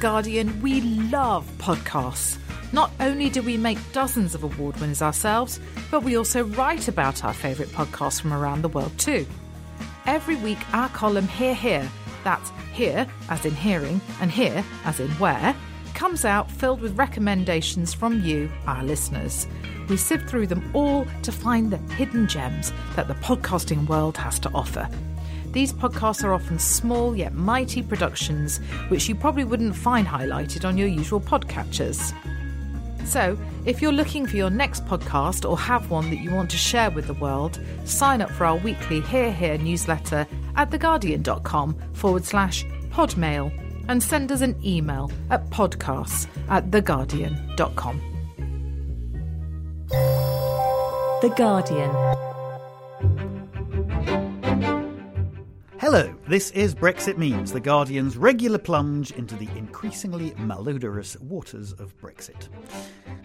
Guardian, we love podcasts. Not only do we make dozens of award winners ourselves, but we also write about our favourite podcasts from around the world too. Every week, our column Hear Here, that's hear as in hearing and here as in where, comes out filled with recommendations from you, our listeners. We sift through them all to find the hidden gems that the podcasting world has to offer. These podcasts are often small yet mighty productions, which you probably wouldn't find highlighted on your usual podcatchers. So, if you're looking for your next podcast or have one that you want to share with the world, sign up for our weekly Hear Here newsletter at theguardian.com forward slash podmail and send us an email at podcasts at theguardian.com. The Guardian. Hello, this is Brexit Means, The Guardian's regular plunge into the increasingly malodorous waters of Brexit.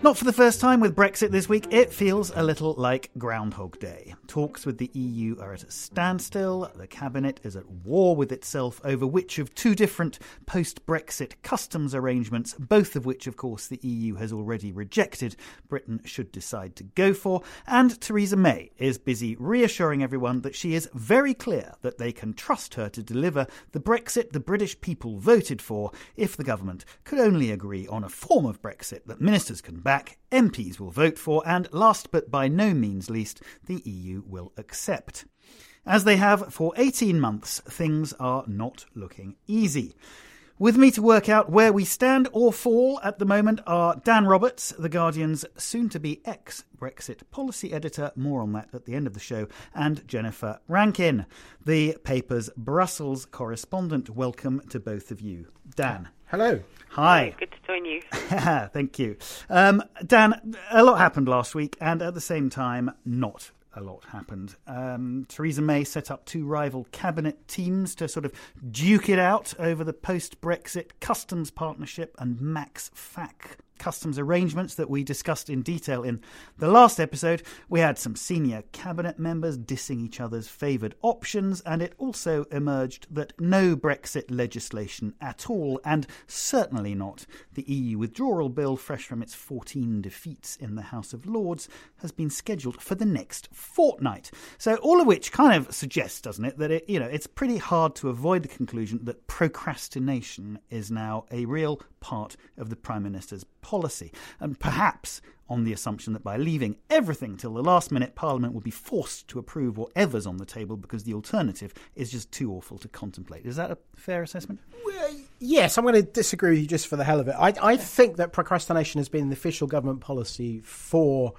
Not for the first time with Brexit this week, it feels a little like Groundhog Day. Talks with the EU are at a standstill, the Cabinet is at war with itself over which of two different post Brexit customs arrangements, both of which, of course, the EU has already rejected, Britain should decide to go for, and Theresa May is busy reassuring everyone that she is very clear that they can trust her to deliver the Brexit the British people voted for if the government could only agree on a form of Brexit that ministers can back, MPs will vote for, and last but by no means least, the EU will accept. As they have for 18 months, things are not looking easy. With me to work out where we stand or fall at the moment are Dan Roberts, The Guardian's soon to be ex Brexit policy editor, more on that at the end of the show, and Jennifer Rankin, the paper's Brussels correspondent. Welcome to both of you. Dan. Hello. Hi. Good to join you. Thank you. Um, Dan, a lot happened last week, and at the same time, not a lot happened. Um, Theresa May set up two rival cabinet teams to sort of duke it out over the post Brexit customs partnership and Max FAC customs arrangements that we discussed in detail in the last episode. We had some senior cabinet members dissing each other's favoured options, and it also emerged that no Brexit legislation at all, and certainly not the EU withdrawal bill, fresh from its 14 defeats in the House of Lords, has been scheduled for the next fortnight. So, all of which kind of suggests, doesn't it, that it, you know it's pretty hard to avoid the conclusion that procrastination is now a real part of the Prime Minister's policy, and perhaps on the assumption that by leaving everything till the last minute, Parliament will be forced to approve whatever's on the table because the alternative is just too awful to contemplate. Is that a fair assessment? Well, yes, I'm going to disagree with you just for the hell of it. I, I think that procrastination has been the official government policy for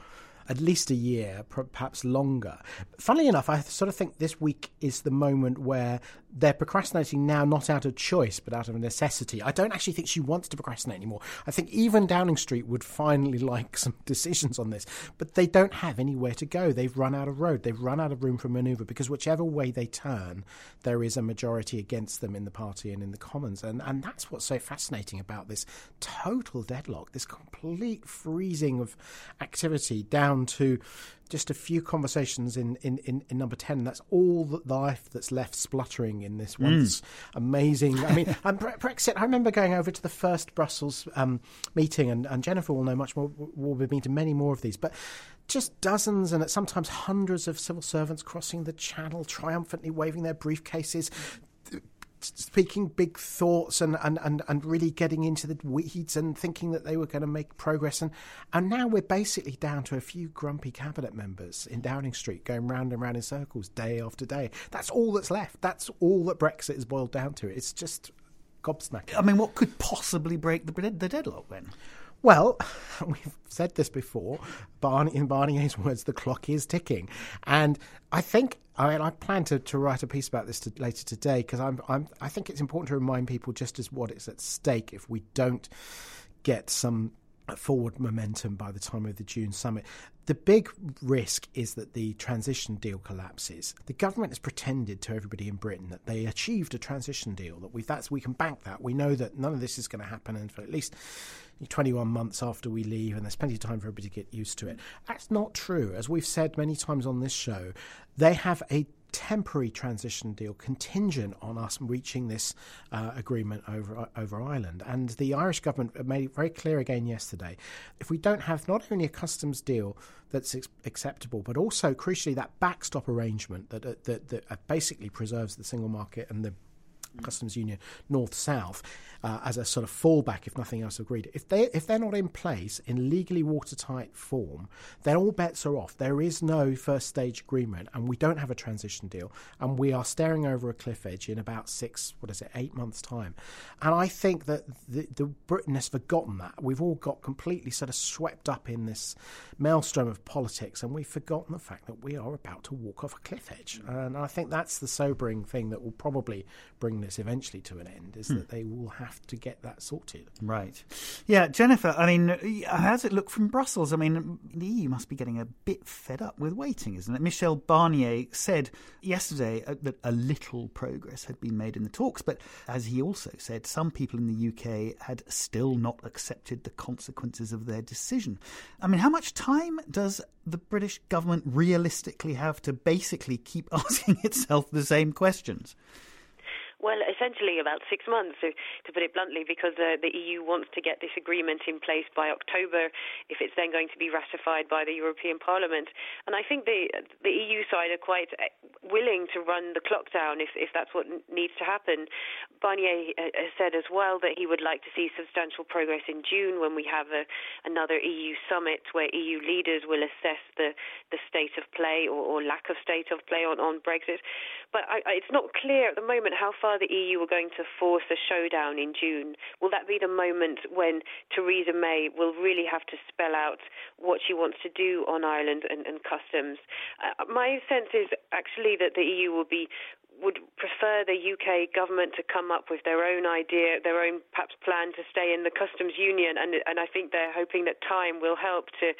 at least a year, perhaps longer. Funnily enough, I sort of think this week is the moment where they're procrastinating now, not out of choice, but out of necessity. I don't actually think she wants to procrastinate anymore. I think even Downing Street would finally like some decisions on this, but they don't have anywhere to go. They've run out of road. They've run out of room for manoeuvre because whichever way they turn, there is a majority against them in the party and in the Commons. And, and that's what's so fascinating about this total deadlock, this complete freezing of activity down to just a few conversations in, in, in, in number 10. That's all the life that's left spluttering in this once mm. amazing. I mean, and Brexit, I remember going over to the first Brussels um, meeting, and, and Jennifer will know much more, We'll be meeting many more of these. But just dozens and sometimes hundreds of civil servants crossing the channel, triumphantly waving their briefcases, speaking big thoughts and, and, and, and really getting into the weeds and thinking that they were going to make progress. And, and now we're basically down to a few grumpy cabinet members in Downing Street going round and round in circles day after day. That's all that's left. That's all that Brexit is boiled down to. It's just gobsmacking. I mean, what could possibly break the, the deadlock then? Well, we've said this before. Barney, in Barnier's words, the clock is ticking, and I think I mean I plan to, to write a piece about this to, later today because I'm, I'm I think it's important to remind people just as what is at stake if we don't get some forward momentum by the time of the June summit. The big risk is that the transition deal collapses. The government has pretended to everybody in Britain that they achieved a transition deal, that we that's we can bank that. We know that none of this is going to happen and for at least 21 months after we leave, and there's plenty of time for everybody to get used to it. That's not true. As we've said many times on this show, they have a temporary transition deal contingent on us reaching this uh, agreement over over Ireland. And the Irish government made it very clear again yesterday: if we don't have not only a customs deal that's ex- acceptable, but also crucially that backstop arrangement that that, that uh, basically preserves the single market and the customs union north south uh, as a sort of fallback if nothing else agreed. If they if they're not in place in legally watertight form, then all bets are off. There is no first stage agreement, and we don't have a transition deal, and we are staring over a cliff edge in about six what is it eight months time. And I think that the, the Britain has forgotten that. We've all got completely sort of swept up in this maelstrom of politics, and we've forgotten the fact that we are about to walk off a cliff edge. And I think that's the sobering thing that will probably bring this eventually to an end is hmm. that they will have to get that sorted. Right. Yeah, Jennifer, I mean, how does it look from Brussels? I mean, the EU must be getting a bit fed up with waiting, isn't it? Michel Barnier said yesterday uh, that a little progress had been made in the talks, but as he also said, some people in the UK had still not accepted the consequences of their decision. I mean, how much time does the British government realistically have to basically keep asking itself the same questions? Well, essentially about six months, to, put it bluntly, because uh, the EU wants to get this agreement in place by October, if it's then going to be ratified by the European Parliament. And I think the the EU side are quite uh, willing to run the clock down if if that's what needs to happen. Barnier uh, has said as well that he would like to see substantial progress in June when we have a, another EU summit where EU leaders will assess the the state of play or, or lack of state of play on on Brexit. But I, it's not clear at the moment how far the EU are going to force a showdown in June? Will that be the moment when Theresa May will really have to spell out what she wants to do on Ireland and, and customs? Uh, my sense is actually that the EU will be would prefer the UK government to come up with their own idea, their own perhaps plan to stay in the customs union, and and I think they're hoping that time will help to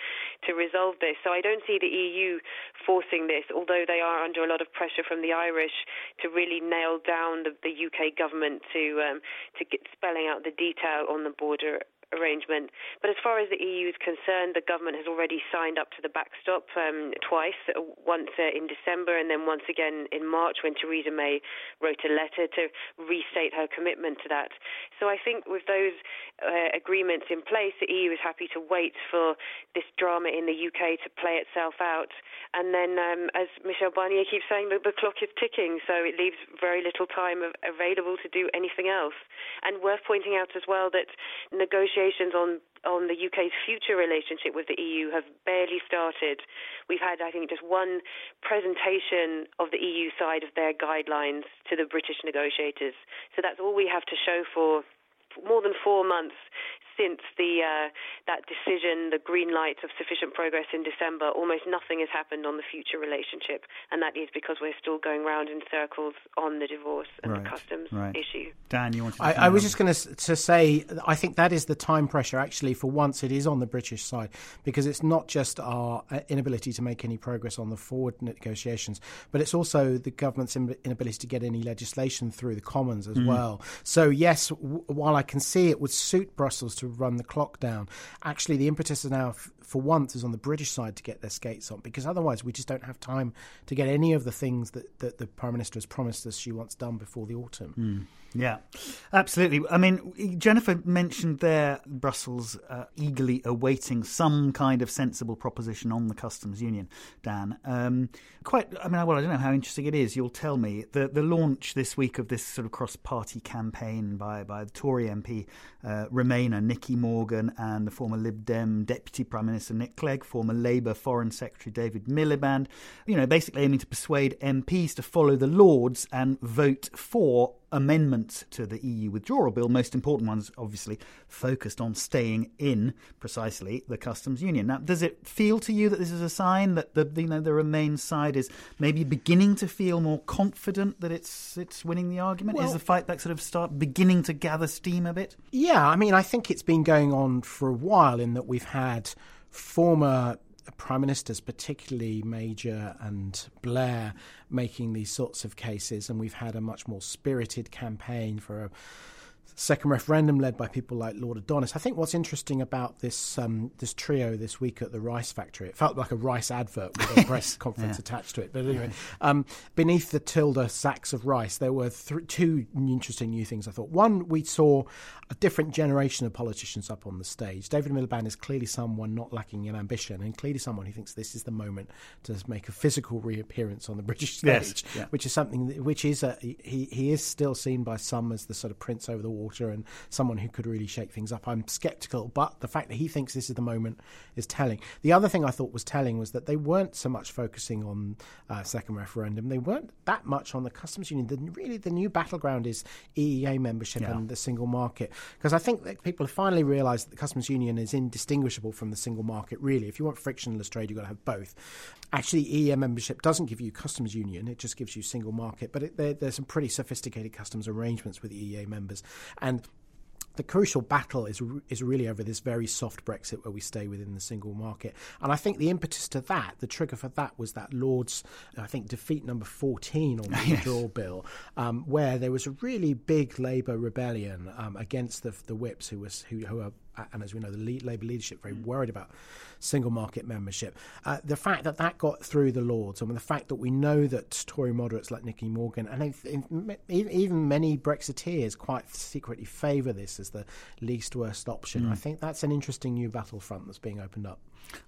to resolve this. So I don't see the EU forcing this, although they are under a lot of pressure from the Irish to really nail down the, the UK government to um, to get spelling out the detail on the border arrangement. But as far as the EU is concerned, the government has already signed up to the backstop um, twice, uh, once uh, in December and then once again in March when Theresa May wrote a letter to restate her commitment to that. So I think with those uh, agreements in place, the EU is happy to wait for this drama in the UK to play itself out. And then, um, as Michel Barnier keeps saying, the, the clock is ticking, so it leaves very little time available to do anything else. And worth pointing out as well that negotiations negotiations on on the UK's future relationship with the EU have barely started. We've had, I think, just one presentation of the EU side of their guidelines to the British negotiators. So that's all we have to show for more than four months since the uh, that decision, the green light of sufficient progress in December, almost nothing has happened on the future relationship, and that is because we're still going round in circles on the divorce and right, the customs right. issue. Dan, you wanted? I, I was just going to say, I think that is the time pressure. Actually, for once, it is on the British side because it's not just our uh, inability to make any progress on the forward negotiations, but it's also the government's inability to get any legislation through the Commons as mm. well. So yes, w- while I can see it would suit Brussels to run the clock down. Actually, the impetus now, for once, is on the British side to get their skates on because otherwise we just don't have time to get any of the things that, that the Prime Minister has promised us she wants done before the autumn. Mm. Yeah, absolutely. I mean, Jennifer mentioned there Brussels uh, eagerly awaiting some kind of sensible proposition on the customs union. Dan, um, quite. I mean, well, I don't know how interesting it is. You'll tell me the the launch this week of this sort of cross party campaign by by the Tory MP uh, Remainer Nicky Morgan and the former Lib Dem Deputy Prime Minister Nick Clegg, former Labour Foreign Secretary David Miliband. You know, basically aiming to persuade MPs to follow the Lords and vote for amendments to the EU withdrawal bill, most important ones obviously focused on staying in precisely the customs union. Now, does it feel to you that this is a sign that the you know the Remain side is maybe beginning to feel more confident that it's it's winning the argument? Well, is the fight back sort of start beginning to gather steam a bit? Yeah, I mean, I think it's been going on for a while in that we've had former prime ministers, particularly Major and Blair, making these sorts of cases, and we've had a much more spirited campaign for a second referendum led by people like Lord Adonis. I think what's interesting about this um, this trio this week at the rice factory, it felt like a rice advert with a press conference yeah. attached to it. But anyway, um, beneath the Tilda sacks of rice, there were th- two interesting new things. I thought one, we saw a different generation of politicians up on the stage. David Miliband is clearly someone not lacking in ambition, and clearly someone who thinks this is the moment to make a physical reappearance on the British stage, yes. yeah. which is something that, which is a, he he is still seen by some as the sort of prince over the wall and someone who could really shake things up. I'm skeptical, but the fact that he thinks this is the moment is telling. The other thing I thought was telling was that they weren't so much focusing on uh, second referendum. They weren't that much on the customs union. The, really, the new battleground is EEA membership yeah. and the single market. Because I think that people have finally realised that the customs union is indistinguishable from the single market. Really, if you want frictionless trade, you've got to have both. Actually, EEA membership doesn't give you customs union; it just gives you single market. But it, there, there's some pretty sophisticated customs arrangements with EEA members, and the crucial battle is is really over this very soft Brexit where we stay within the single market. And I think the impetus to that, the trigger for that, was that Lord's, I think, defeat number 14 on the yes. withdrawal bill, um, where there was a really big Labour rebellion um, against the, the whips who was who, who are and as we know, the lead, Labour leadership very worried about single market membership. Uh, the fact that that got through the Lords, and the fact that we know that Tory moderates like Nicky Morgan and even many Brexiteers quite secretly favour this as the least worst option, mm. I think that's an interesting new battlefront that's being opened up.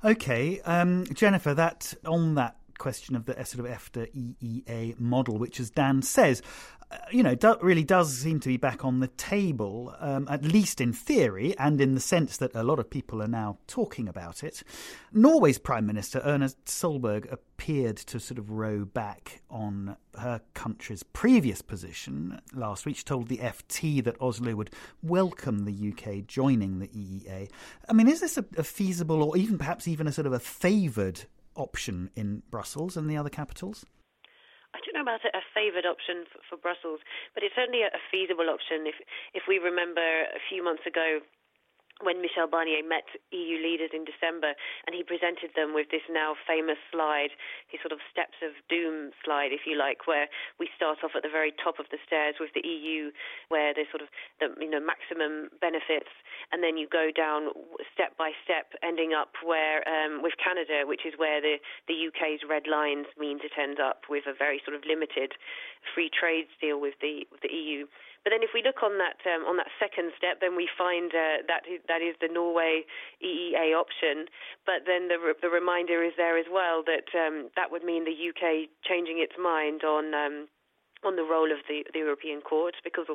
Okay, um, Jennifer, that on that question of the sort of EFTA EEA model, which, as Dan says, you know, do, really does seem to be back on the table, um, at least in theory, and in the sense that a lot of people are now talking about it. Norway's Prime Minister, Erna Solberg, appeared to sort of row back on her country's previous position last week. She told the FT that Oslo would welcome the UK joining the EEA. I mean, is this a, a feasible or even perhaps even a sort of a favoured option in Brussels and the other capitals? About a favoured option for, for Brussels, but it's certainly a, a feasible option. If if we remember a few months ago, when Michel Barnier met EU leaders in December and he presented them with this now famous slide, his sort of steps of doom slide, if you like, where we start off at the very top of the stairs with the EU, where there's sort of the you know maximum benefits, and then you go down step by step, ending up where um, with Canada, which is where the the UK's red lines means it ends up with a very sort of limited free trade deal with the with the EU. But then if we look on that um, on that second step, then we find uh, that that is the Norway EEA option. But then the the reminder is there as well that um, that would mean the UK changing its mind on. Um, on the role of the, the European Court, because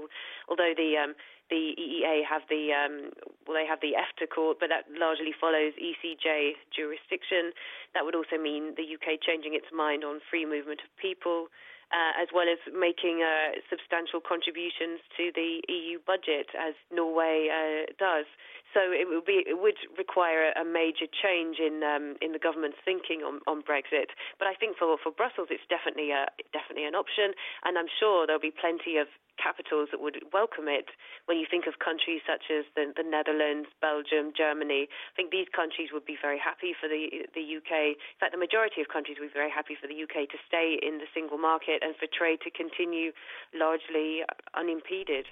although the um, the EEA have the um, well, they have the EFTA Court, but that largely follows ECJ jurisdiction. That would also mean the UK changing its mind on free movement of people, uh, as well as making uh, substantial contributions to the EU budget, as Norway uh, does. So it would be it would require a major change in um, in the government's thinking on, on Brexit. But I think for for Brussels, it's definitely a definitely an option, and I'm sure there'll be plenty of capitals that would welcome it. When you think of countries such as the, the, Netherlands, Belgium, Germany, I think these countries would be very happy for the the UK. In fact, the majority of countries would be very happy for the UK to stay in the single market and for trade to continue largely unimpeded.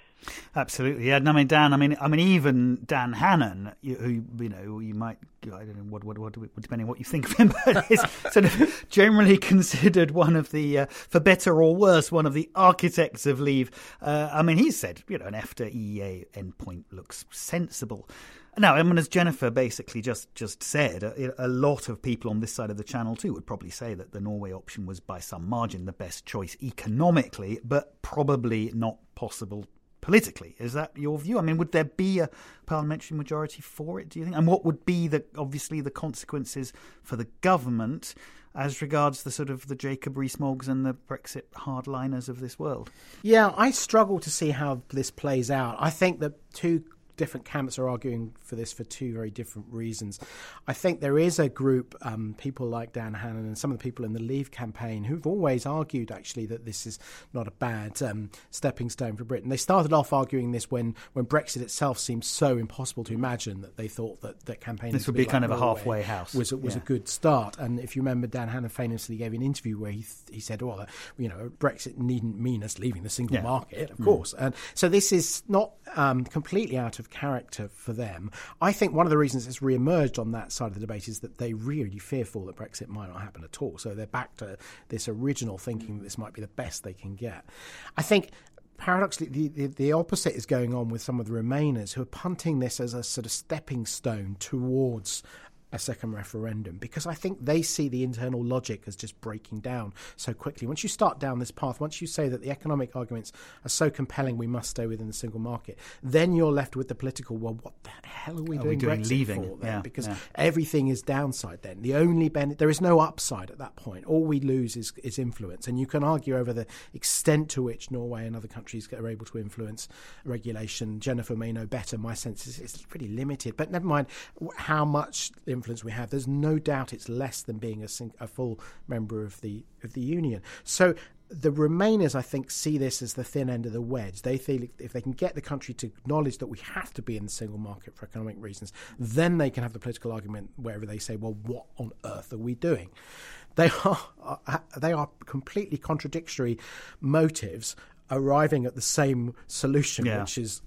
Absolutely, yeah. And I mean, Dan. I mean, I mean, even Dan Hannan, who you know, you might I don't know what what what depending on what you think of him, but is sort of generally considered one of the, uh, for better or worse, one of the architects of leave Uh, I mean, he said, you know, an EFTA EEA endpoint looks sensible. Now, I mean, as Jennifer basically just just said, a, a, lot of people on this side of the channel too would probably say that the Norway option was by some margin the best choice economically, but probably not possible politically. Is that your view? I mean, would there be a parliamentary majority for it? Do you think? And what would be the obviously the consequences for the government? As regards the sort of the Jacob Rees-Moggs and the Brexit hardliners of this world? Yeah, I struggle to see how this plays out. I think that two different camps are arguing for this for two very different reasons. I think there is a group, um, people like Dan Hannan and some of the people in the Leave campaign, who've always argued actually that this is not a bad um, stepping stone for Britain. They started off arguing this when, when Brexit itself seemed so impossible to imagine that they thought that, that campaigning this would be, like kind of Norway a halfway house was was yeah. a good start. And if you remember, Dan Hannan famously gave an interview where he he said, "Well, you know, Brexit needn't mean us leaving the single yeah. market, of mm. course." And so this is not um, completely out of character for them. I think one of the reasons it's re-emerged on that side of the debate is that they really fearful that Brexit might not happen at all. So they're back to this original thinking that this might be the best they can get. I think paradoxically, the, the, the, opposite is going on with some of the Remainers who are punting this as a sort of stepping stone towards a second referendum because I think they see the internal logic as just breaking down so quickly. Once you start down this path, once you say that the economic arguments are so compelling we must stay within the single market, then you're left with the political, well, what the hell are we are doing, we doing Brexit leaving? for then? Yeah, because yeah. everything is downside then. The only benefit, there is no upside at that point. All we lose is, is influence. And you can argue over the extent to which Norway and other countries are able to influence regulation. Jennifer may know better. My sense is it's pretty limited. But never mind how much influence we have. There's no doubt it's less than being a, a full member of the of the union. So the Remainers, I think, see this as the thin end of the wedge. They feel if they can get the country to acknowledge that we have to be in the single market for economic reasons, then they can have the political argument wherever they say, "Well, what on earth are we doing?" They are uh, they are completely contradictory motives arriving at the same solution, yeah. which is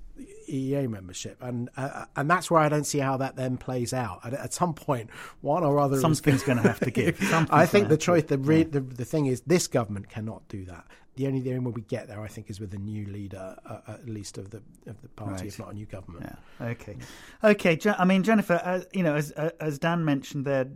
EEA membership, and uh, and that's where I don't see how that then plays out. At, at some point, one or other something's going to have to give. I think the choice, the, re- yeah. the the thing is, this government cannot do that. The only the only way we get there, I think, is with a new leader, uh, at least of the of the party, right. if not a new government. Yeah. Okay. Okay. I mean, Jennifer, uh, you know, as uh, as Dan mentioned there,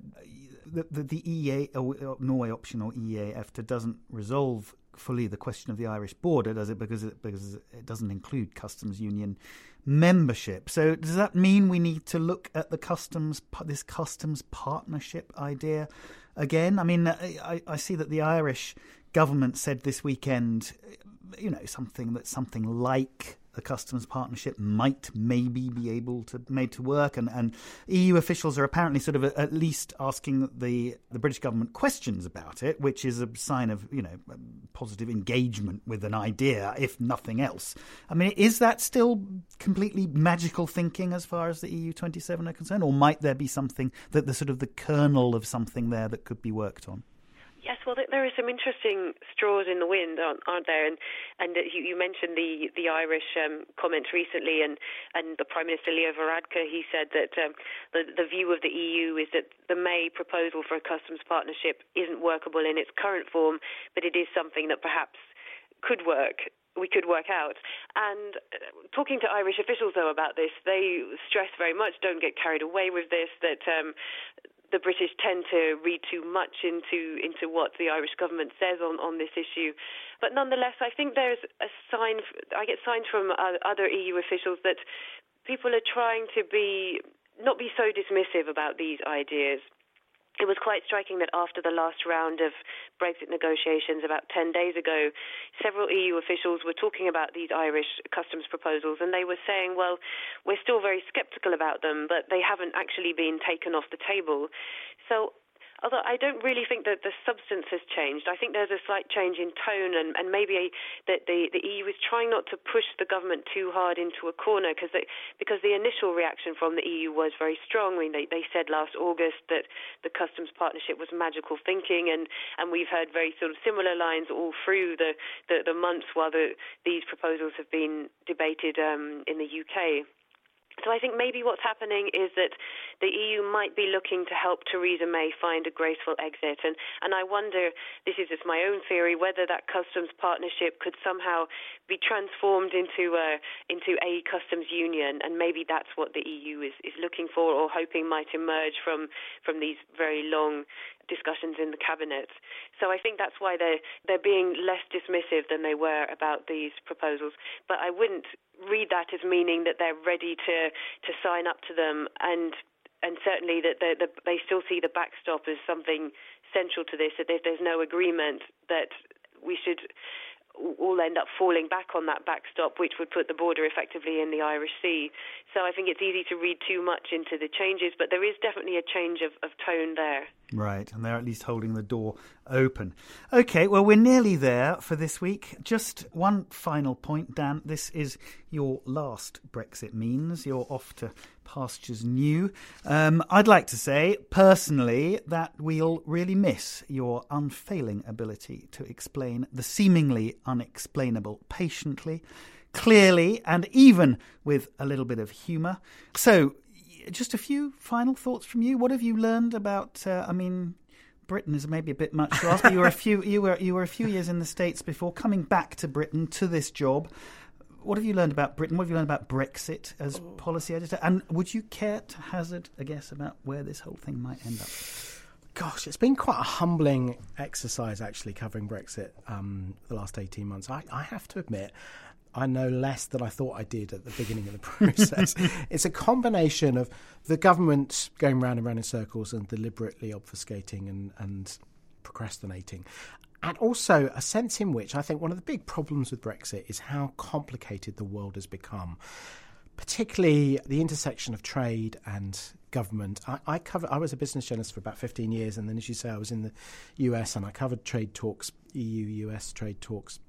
the, the, the EEA Norway option or EEA EFTA doesn't resolve fully the question of the Irish border, does it? Because it, because it doesn't include customs union membership. So does that mean we need to look at the customs this customs partnership idea again? I mean, I, I see that the Irish government said this weekend, you know, something that something like the customs partnership might maybe be able to made to work, and, and EU officials are apparently sort of at least asking the the British government questions about it, which is a sign of you know positive engagement with an idea, if nothing else. I mean, is that still completely magical thinking as far as the EU twenty seven are concerned, or might there be something that the sort of the kernel of something there that could be worked on? Yes, well, there are some interesting straws in the wind, aren't, there? And and you, you mentioned the the Irish um, comments recently, and and the Prime Minister Leo Varadkar, he said that um, the the view of the EU is that the May proposal for a customs partnership isn't workable in its current form, but it is something that perhaps could work we could work out. And uh, talking to Irish officials, though, about this, they stress very much don't get carried away with this, that um, the British tend to read too much into into what the Irish government says on, on this issue. But nonetheless, I think there's a sign. I get signs from other EU officials that people are trying to be not be so dismissive about these ideas it was quite striking that after the last round of Brexit negotiations about 10 days ago, several EU officials were talking about these Irish customs proposals and they were saying, well, we're still very sceptical about them, but they haven't actually been taken off the table. So although I don't really think that the substance has changed. I think there's a slight change in tone, and, and maybe that the, the EU is trying not to push the government too hard into a corner because because the initial reaction from the EU was very strong. I mean, they, they said last August that the customs partnership was magical thinking, and, and we've heard very sort of similar lines all through the, the, the months while the, these proposals have been debated um, in the UK. So I think maybe what's happening is that the EU might be looking to help Theresa May find a graceful exit. And, and I wonder, this is just my own theory, whether that customs partnership could somehow be transformed into a, into a customs union. And maybe that's what the EU is, is looking for or hoping might emerge from, from these very long discussions in the cabinet. So I think that's why they're they're being less dismissive than they were about these proposals. But I wouldn't read that as meaning that they're ready to to sign up to them and and certainly that they, they still see the backstop as something central to this. That if there's no agreement, that we should all end up falling back on that backstop, which would put the border effectively in the Irish Sea. So I think it's easy to read too much into the changes, but there is definitely a change of, of tone there. Right, and they're at least holding the door open. Okay, well, we're nearly there for this week. Just one final point, Dan. This is your last Brexit means. You're off to pastures new. Um, I'd like to say, personally, that we'll really miss your unfailing ability to explain the seemingly unexplainable patiently, clearly, and even with a little bit of humour. So, just a few final thoughts from you. What have you learned about? Uh, I mean, Britain is maybe a bit much to ask, but you were a few you were you were a few years in the states before coming back to Britain to this job. What have you learned about Britain? What have you learned about Brexit as oh. policy editor? And would you care to hazard a guess about where this whole thing might end up? Gosh, it's been quite a humbling exercise actually covering Brexit um, the last 18 months. I, I have to admit, I know less than I thought I did at the beginning of the process. it's a combination of the government going round and round in circles and deliberately obfuscating and, and procrastinating. And also a sense in which I think one of the big problems with Brexit is how complicated the world has become, particularly the intersection of trade and government. I, I cover. I was a business journalist for about 15 years, and then, as you say, I was in the US and I covered trade talks, EU-US trade talks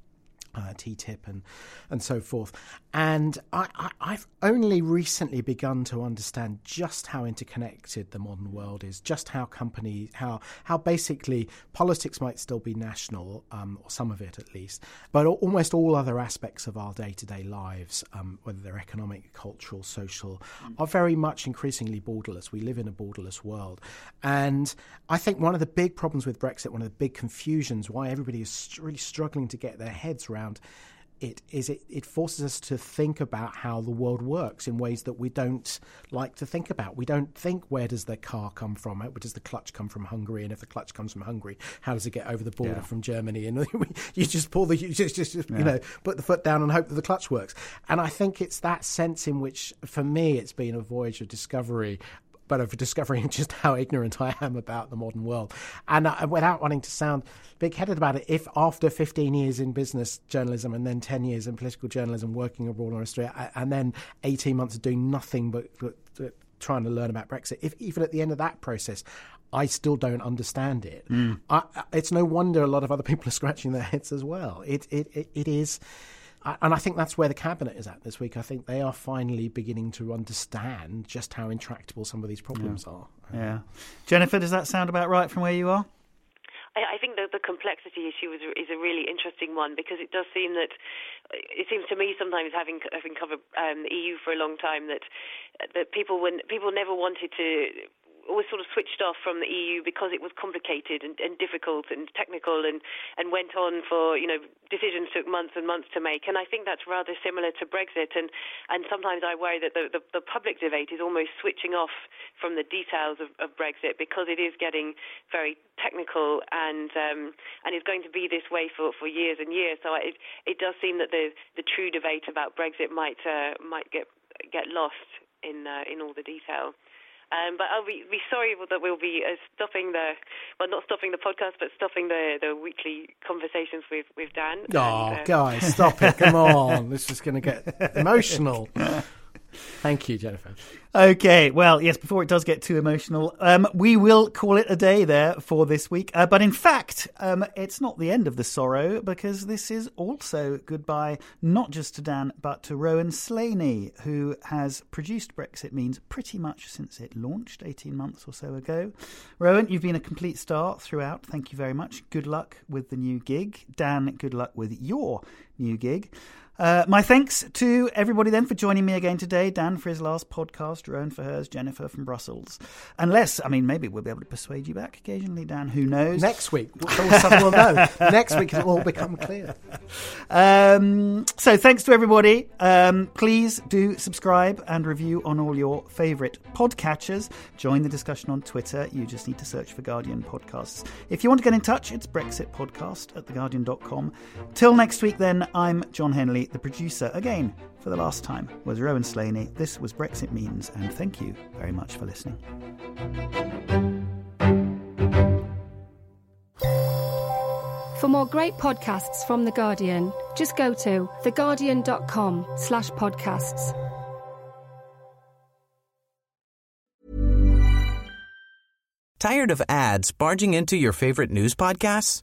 uh, TTIP and and so forth. And I, have only recently begun to understand just how interconnected the modern world is, just how companies, how how basically politics might still be national, um, or some of it at least, but almost all other aspects of our day to day lives, um, whether they're economic, cultural, social, are very much increasingly borderless. We live in a borderless world, and I think one of the big problems with Brexit, one of the big confusions, why everybody is really struggling to get their heads around around it is it, it forces us to think about how the world works in ways that we don't like to think about. We don't think where does the car come from? Where does the clutch come from Hungary? And if the clutch comes from Hungary, how does it get over the border yeah. from Germany? And you just pull the you just, just, just yeah. you know put the foot down and hope that the clutch works. And I think it's that sense in which, for me, it's been a voyage of discovery but of discovering just how ignorant I am about the modern world. And uh, without wanting to sound big headed about it, if after 15 years in business journalism and then 10 years in political journalism working abroad in Australia, and then 18 months of doing nothing but, but, but trying to learn about Brexit, if even at the end of that process, I still don't understand it. Mm. I, it's no wonder a lot of other people are scratching their heads as well. It, it, it, it is and I think that's where the cabinet is at this week. I think they are finally beginning to understand just how intractable some of these problems yeah. are. Yeah, Jennifer, does that sound about right from where you are? I, think that the complexity issue is, is a really interesting one because it does seem that it seems to me sometimes having having covered um, the EU for a long time that that people when people never wanted to was sort of switched off from the EU because it was complicated and, and difficult and technical and, and went on for, you know, decisions took months and months to make. And I think that's rather similar to Brexit. And, and sometimes I worry that the, the, the public debate is almost switching off from the details of, of Brexit because it is getting very technical and um, and is going to be this way for, for years and years. So it, it does seem that the, the true debate about Brexit might uh, might get get lost in uh, in all the detail. Um, but I'll be, be sorry that we'll be uh, stopping the, well, not stopping the podcast, but stopping the, the weekly conversations with, with Dan. Oh, and, uh... guys, stop it. Come on. This is going to get emotional. Thank you, Jennifer. Okay, well, yes, before it does get too emotional, um, we will call it a day there for this week. Uh, but in fact, um, it's not the end of the sorrow because this is also goodbye, not just to Dan, but to Rowan Slaney, who has produced Brexit Means pretty much since it launched 18 months or so ago. Rowan, you've been a complete star throughout. Thank you very much. Good luck with the new gig. Dan, good luck with your new gig. Uh, my thanks to everybody then for joining me again today. Dan for his last podcast, Rowan for hers, Jennifer from Brussels. Unless, I mean, maybe we'll be able to persuade you back occasionally, Dan. Who knows? Next week, all of a sudden we'll know. Next week it'll all become clear. Um, so thanks to everybody. Um, please do subscribe and review on all your favourite podcatchers. Join the discussion on Twitter. You just need to search for Guardian Podcasts. If you want to get in touch, it's Brexit Podcast at theguardian.com. Till next week, then, I'm John Henley, the producer. Again, for the last time, was Rowan Slaney. This was Brexit Means, and thank you very much for listening. For more great podcasts from The Guardian, just go to theguardian.com slash podcasts. Tired of ads barging into your favorite news podcasts?